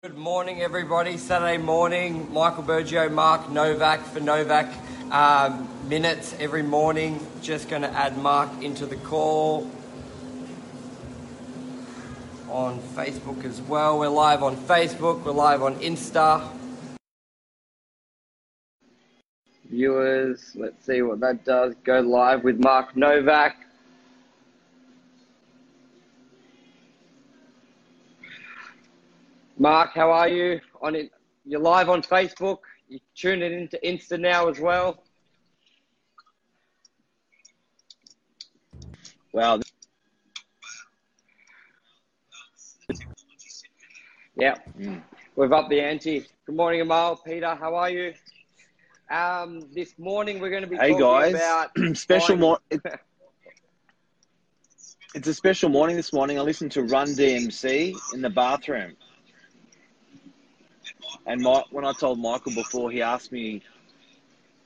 Good morning, everybody. Saturday morning, Michael Bergio, Mark Novak for Novak um, minutes every morning. Just going to add Mark into the call on Facebook as well. We're live on Facebook, we're live on Insta. Viewers, let's see what that does. Go live with Mark Novak. Mark, how are you? On it, you're live on Facebook. You tune it into Insta now as well. Well, Yeah, we've upped the ante. Good morning, Amal. Peter, how are you? Um, this morning we're going to be hey talking guys, about special buying- mor- it- It's a special morning this morning. I listened to Run DMC in the bathroom, and my, when I told Michael before, he asked me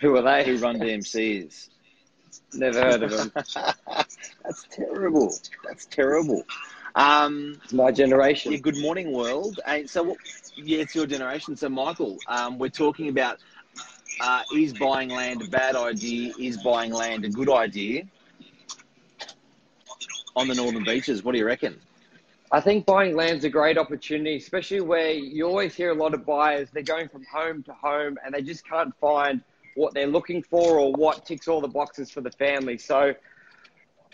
Who are they? who Run DMC is. Never heard of them. That's terrible. That's terrible. Um, It's my generation. yeah, good morning, world. And so, yeah, it's your generation. So, Michael, um, we're talking about uh, is buying land a bad idea? Is buying land a good idea? On the northern beaches, what do you reckon? I think buying land's a great opportunity, especially where you always hear a lot of buyers, they're going from home to home and they just can't find what they're looking for or what ticks all the boxes for the family. So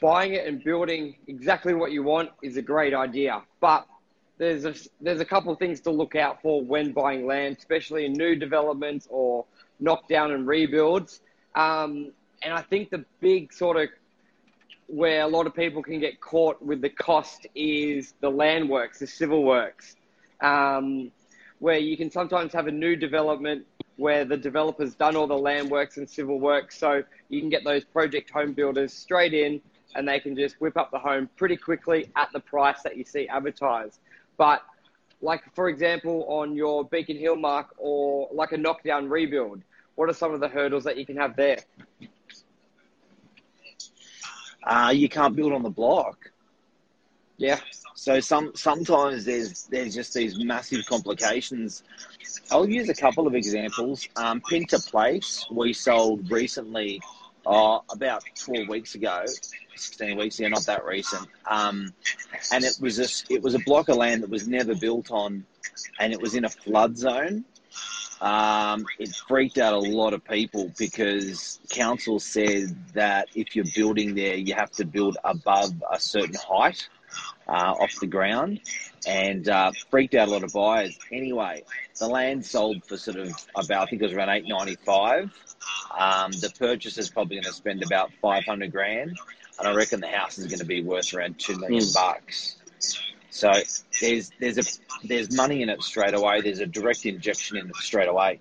buying it and building exactly what you want is a great idea. But there's a, there's a couple of things to look out for when buying land, especially in new developments or knockdown and rebuilds. Um, and I think the big sort of where a lot of people can get caught with the cost is the land works, the civil works, um, where you can sometimes have a new development where the developer's done all the land works and civil works, so you can get those project home builders straight in and they can just whip up the home pretty quickly at the price that you see advertised. But like for example on your Beacon Hill mark or like a knockdown rebuild, what are some of the hurdles that you can have there? Uh, you can't build on the block. Yeah. So some sometimes there's there's just these massive complications. I'll use a couple of examples. Um, Pinter Place we sold recently, uh, about four weeks ago, sixteen weeks ago, not that recent. Um, and it was a it was a block of land that was never built on, and it was in a flood zone. Um, it freaked out a lot of people because council said that if you're building there, you have to build above a certain height uh, off the ground, and uh, freaked out a lot of buyers. Anyway, the land sold for sort of about I think it was around eight ninety five. Um, the purchaser's probably going to spend about five hundred grand, and I reckon the house is going to be worth around two million Mm. bucks. So there's there's a there's money in it straight away. There's a direct injection in it straight away.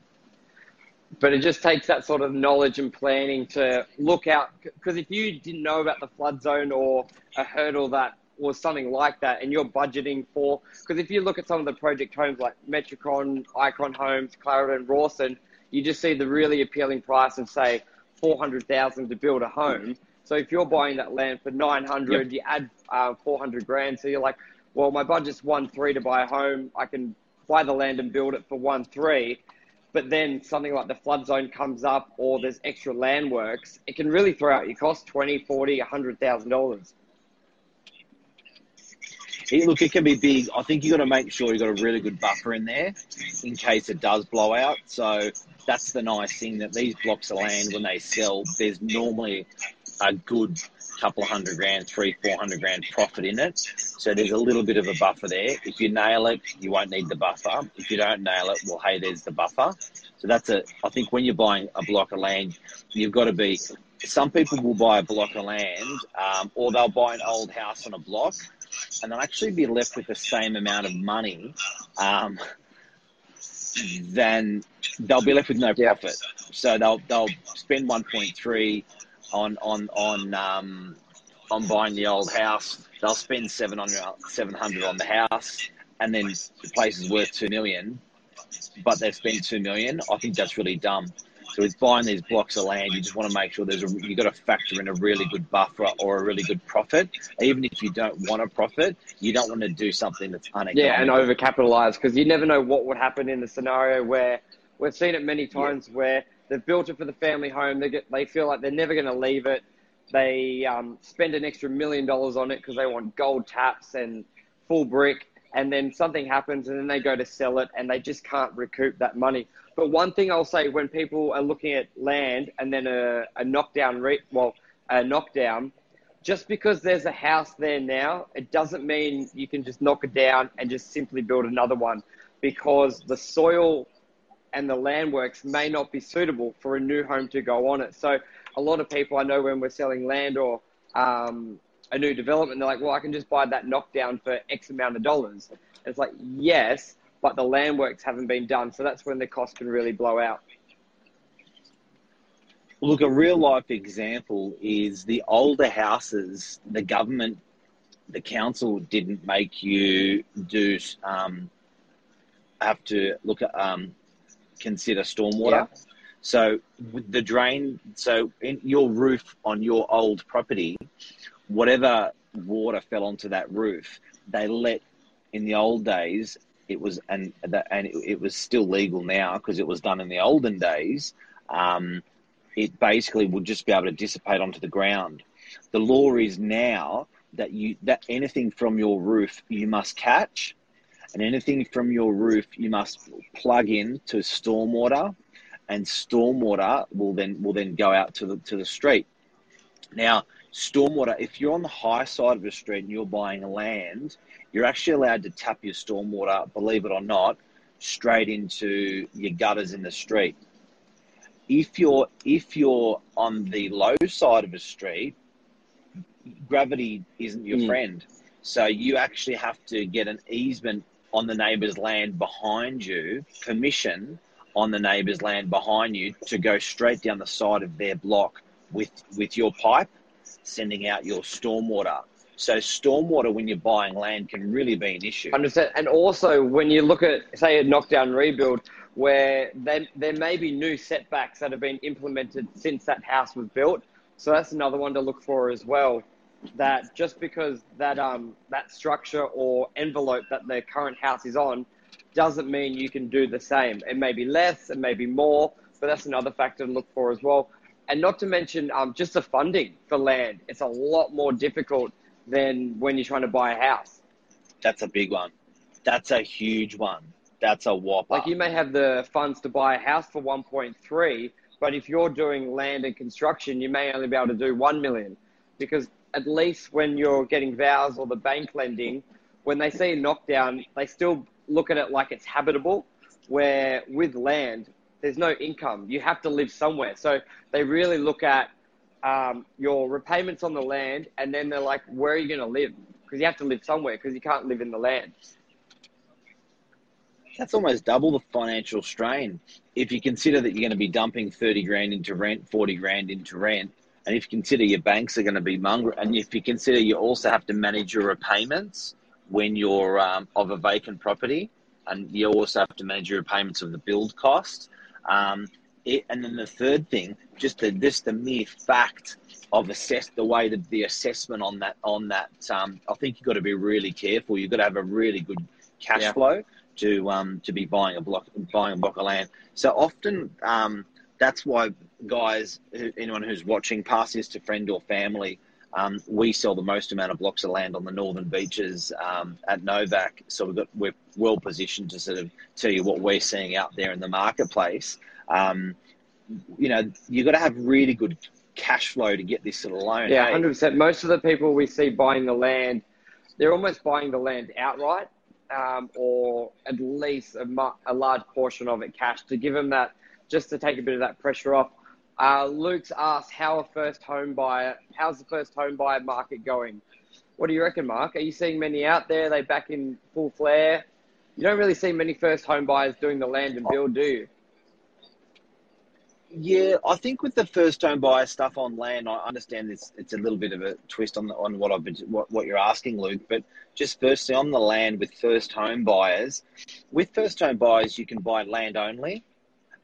but it just takes that sort of knowledge and planning to look out because if you didn't know about the flood zone or a hurdle that was something like that and you're budgeting for because if you look at some of the project homes like Metricon, Icon Homes, Clarendon, Rawson, you just see the really appealing price of say 400,000 to build a home. So if you're buying that land for 900, you add uh, 400 grand so you're like, well my budget's 1 3 to buy a home, I can buy the land and build it for 1 3 but then something like the flood zone comes up or there's extra land works, it can really throw out your cost 20, 40, 100,000 dollars. Look, it can be big. I think you've got to make sure you've got a really good buffer in there in case it does blow out. So that's the nice thing that these blocks of land, when they sell, there's normally a good couple of hundred grand, three, four hundred grand profit in it. So there's a little bit of a buffer there. If you nail it, you won't need the buffer. If you don't nail it, well, hey, there's the buffer. So that's a. I think when you're buying a block of land, you've got to be. Some people will buy a block of land, um, or they'll buy an old house on a block, and they'll actually be left with the same amount of money. Um, then they'll be left with no profit. So they'll they'll spend 1.3 on on on um, on buying the old house. They'll spend 700, 700 on the house, and then the place is worth two million. But they've spent two million. I think that's really dumb. So with buying these blocks of land, you just want to make sure there's a you got to factor in a really good buffer or a really good profit. Even if you don't want a profit, you don't want to do something that's uneconomic. Yeah, and overcapitalize because you never know what would happen in the scenario where we've seen it many times yeah. where they've built it for the family home. They get they feel like they're never going to leave it. They um, spend an extra million dollars on it because they want gold taps and full brick, and then something happens, and then they go to sell it, and they just can't recoup that money. But one thing I'll say when people are looking at land and then a, a knockdown, re- well, a knockdown, just because there's a house there now, it doesn't mean you can just knock it down and just simply build another one because the soil and the land works may not be suitable for a new home to go on it. So a lot of people I know when we're selling land or um, a new development, they're like, well, I can just buy that knockdown for X amount of dollars. It's like, yes, but the land works haven't been done. So that's when the cost can really blow out. Look, a real life example is the older houses, the government, the council didn't make you do, um, have to look at, um, consider stormwater. Yeah. So the drain, so in your roof on your old property, whatever water fell onto that roof, they let in the old days it was and that and it, it, was still legal now because it was done in the olden days. Um, it basically would just be able to dissipate onto the ground. The law is now that you that anything from your roof you must catch, and anything from your roof you must plug in to stormwater and stormwater will then will then go out to the to the street. Now, stormwater, if you're on the high side of a street and you're buying land, you're actually allowed to tap your stormwater, believe it or not, straight into your gutters in the street. If you're if you're on the low side of a street, gravity isn't your mm. friend. So you actually have to get an easement on the neighbour's land behind you, permission on the neighbour's land behind you to go straight down the side of their block with with your pipe, sending out your stormwater. So stormwater when you're buying land can really be an issue. Understand. And also when you look at say a knockdown rebuild where there, there may be new setbacks that have been implemented since that house was built. So that's another one to look for as well. That just because that um that structure or envelope that the current house is on doesn't mean you can do the same. It may be less, it may be more, but that's another factor to look for as well. And not to mention um, just the funding for land. It's a lot more difficult than when you're trying to buy a house. That's a big one. That's a huge one. That's a whopper. Like you may have the funds to buy a house for 1.3, but if you're doing land and construction, you may only be able to do 1 million because at least when you're getting vows or the bank lending, when they see a knockdown, they still look at it like it's habitable, where with land, there's no income. You have to live somewhere. So they really look at um, your repayments on the land, and then they're like, where are you going to live? Because you have to live somewhere because you can't live in the land. That's almost double the financial strain. If you consider that you're going to be dumping 30 grand into rent, 40 grand into rent, and if you consider your banks are going to be mongrel, and if you consider you also have to manage your repayments, when you're um, of a vacant property, and you also have to manage your repayments of the build cost. Um, it, and then the third thing, just the just the mere fact of assess the way that the assessment on that on that. Um, I think you've got to be really careful. You've got to have a really good cash yeah. flow to um, to be buying a block buying a block of land. So often um, that's why guys, anyone who's watching, pass this to friend or family um, we sell the most amount of blocks of land on the northern beaches um, at Novak, so we've got, we're well positioned to sort of tell you what we're seeing out there in the marketplace. Um, you know, you've got to have really good cash flow to get this sort of loan. Yeah, hundred percent. Most of the people we see buying the land, they're almost buying the land outright, um, or at least a, a large portion of it cash to give them that, just to take a bit of that pressure off. Uh, Luke's asked how a first home buyer, how's the first home buyer market going? What do you reckon, Mark? Are you seeing many out there? Are they back in full flare? You don't really see many first home buyers doing the land and build, do you? Yeah, I think with the first home buyer stuff on land, I understand it's it's a little bit of a twist on the, on what I've been, what, what you're asking, Luke. But just firstly on the land with first home buyers, with first home buyers, you can buy land only,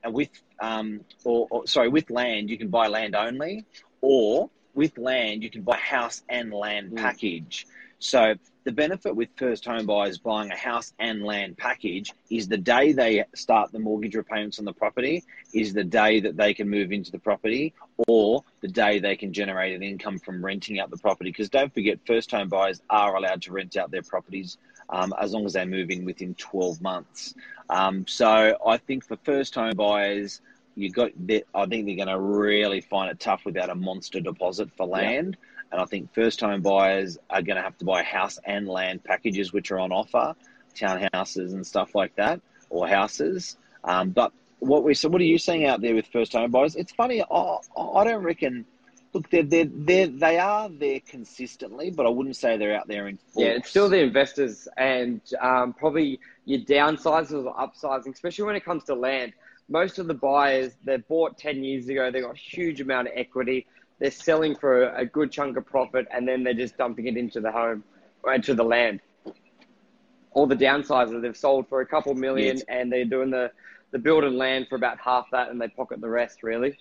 with um, or, or sorry, with land you can buy land only, or with land you can buy house and land Mm. package. So the benefit with first home buyers buying a house and land package is the day they start the mortgage repayments on the property is the day that they can move into the property or the day they can generate an income from renting out the property. Because don't forget, first home buyers are allowed to rent out their properties um, as long as they move in within 12 months. Um, so I think for first home buyers, you got. I think they're going to really find it tough without a monster deposit for land. And I think first home buyers are going to have to buy house and land packages, which are on offer, townhouses and stuff like that, or houses. Um, but what we so what are you seeing out there with first home buyers? It's funny. I, I don't reckon. Look, they're, they're, they're, they are there consistently, but I wouldn't say they're out there in force. Yeah, it's still the investors and um, probably your downsizers or upsizing, especially when it comes to land. Most of the buyers, they bought 10 years ago, they got a huge amount of equity. They're selling for a good chunk of profit and then they're just dumping it into the home or into the land. All the downsizers, they've sold for a couple million Yes. and they're doing the, the build and land for about half that and they pocket the rest, really.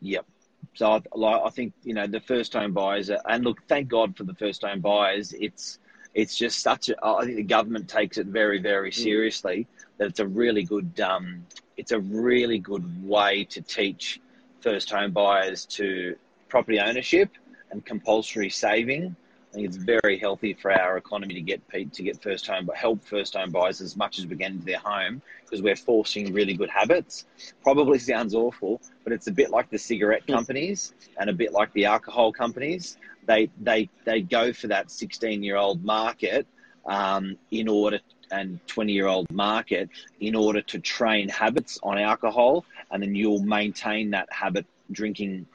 Yep. So I, I think you know the first home buyers, are, and look, thank God for the first home buyers. It's it's just such a. I think the government takes it very very seriously. That it's a really good um, it's a really good way to teach first home buyers to property ownership and compulsory saving. I think it's very healthy for our economy to get to get first home, but help first home buyers as much as we can into their home because we're forcing really good habits. Probably sounds awful, but it's a bit like the cigarette companies and a bit like the alcohol companies. They they they go for that sixteen year old market um, in order and twenty year old market in order to train habits on alcohol, and then you'll maintain that habit drinking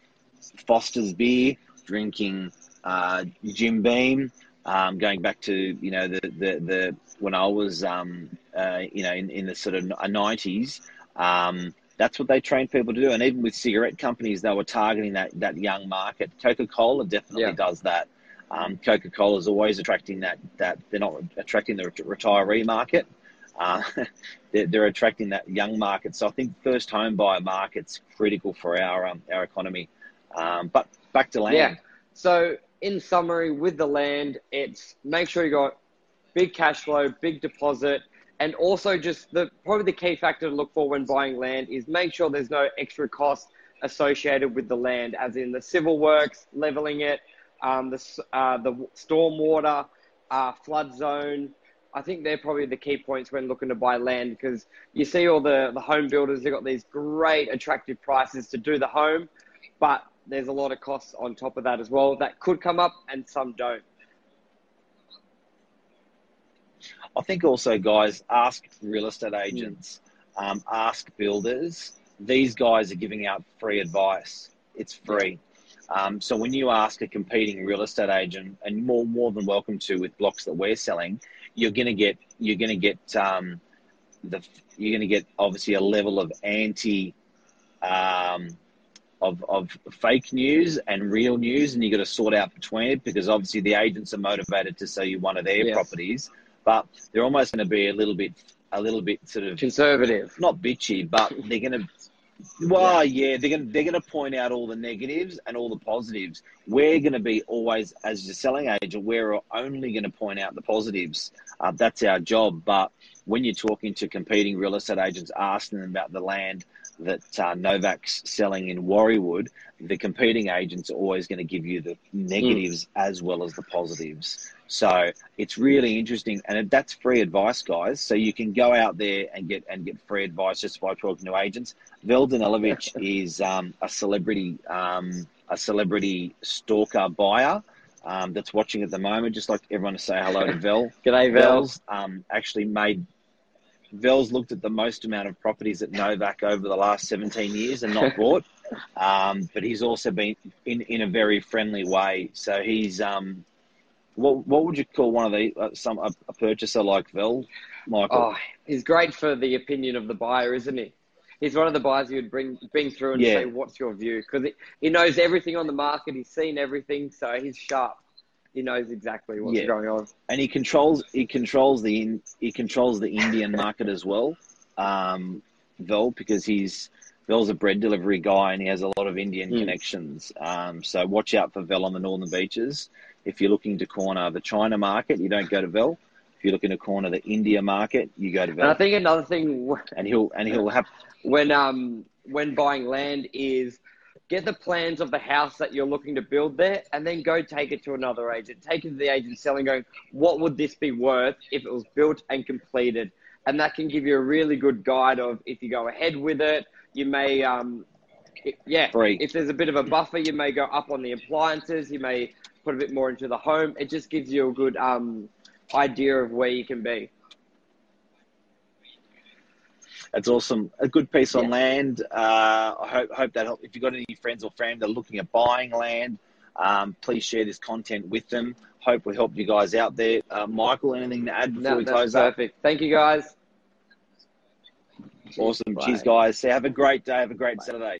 Foster's beer, drinking uh, Jim Beam, um, going back to you know the the, the when I was um, uh, you know in, in the sort of nineties. Um, that's what they trained people to do, and even with cigarette companies, they were targeting that that young market. Coca Cola definitely Yeah. does that. Um, Coca Cola is always attracting that that they're not attracting the retiree market. Uh, they're, they're attracting that young market. So I think first home buyer market's critical for our um, our economy. Um, but back to land. Yeah. So, in summary, with the land, it's make sure you got big cash flow, big deposit, and also just the probably the key factor to look for when buying land is make sure there's no extra cost associated with the land, as in the civil works, leveling it, um, the uh, the stormwater, uh, flood zone. I think they're probably the key points when looking to buy land because you see all the, the home builders, they've got these great attractive prices to do the home, but there's a lot of costs on top of that as well that could come up and some don't. I think also, guys, ask real estate agents, um, ask builders. These guys are giving out free advice. It's free. Um, so when you ask a competing real estate agent, and more more than welcome to with blocks that we're selling, you're gonna get you're gonna get um, the you're gonna get obviously a level of anti um, of of fake news and real news, and you got to sort out between it because obviously the agents are motivated to sell you one of their Yes. properties, but they're almost going to be a little bit a little bit sort of Conservative. not bitchy, but they're going to. Well, yeah, they're going to they're going to point out all the negatives and all the positives. We're going to be always, as a selling agent, we're only going to point out the positives. Uh, that's our job. But when you're talking to competing real estate agents, asking them about the land that uh, Novak's selling in Warriewood, the competing agents are always going to give you the negatives as well as the positives. So it's really interesting, and that's free advice, guys. So you can go out there and get and get free advice just by talking to agents. Vel Danilovic is um, a celebrity, um, a celebrity stalker buyer um, that's watching at the moment. Just like everyone to say hello to Vel. G'day. Vel's um, actually made. Vel's looked at the most amount of properties at Novak over the last 17 years and not bought. Um, but he's also been in, in a very friendly way. So he's um, what what would you call one of the uh, some a, a purchaser like Vel, Michael? Oh, he's great for the opinion of the buyer, isn't he? He's one of the buyers you would bring bring through and Yeah. say, "What's your view?" Because he, he knows everything on the market. He's seen everything, so he's sharp. He knows exactly what's Yeah. going on. and he controls he controls the he controls the Indian market as well. um, Vel because he's Vel's a bread delivery guy and he has a lot of Indian Mm. connections. Um, so watch out for Vel on the northern beaches. If you're looking to corner the China market, you don't go to Vel. If you're looking to corner the India market, you go to And I think another thing And he'll and he'll have when um when buying land is get the plans of the house that you're looking to build there and then go take it to another agent. Take it to the agent selling going what would this be worth if it was built and completed? And that can give you a really good guide of if you go ahead with it you may um it- yeah Free. if there's a bit of a buffer you may go up on the appliances you may put a bit more into the home. It just gives you a good um idea of where you can be That's awesome. A good piece on Yeah. land. Uh, I hope hope that help. If you've got any friends or family that are looking at buying land, um, please share this content with them. Hope we helped you guys out there. Uh, Michael, anything to add before no, we close up? perfect thank you guys Awesome. Bye. Cheers, guys. Have a great day. Have a great Bye. Saturday.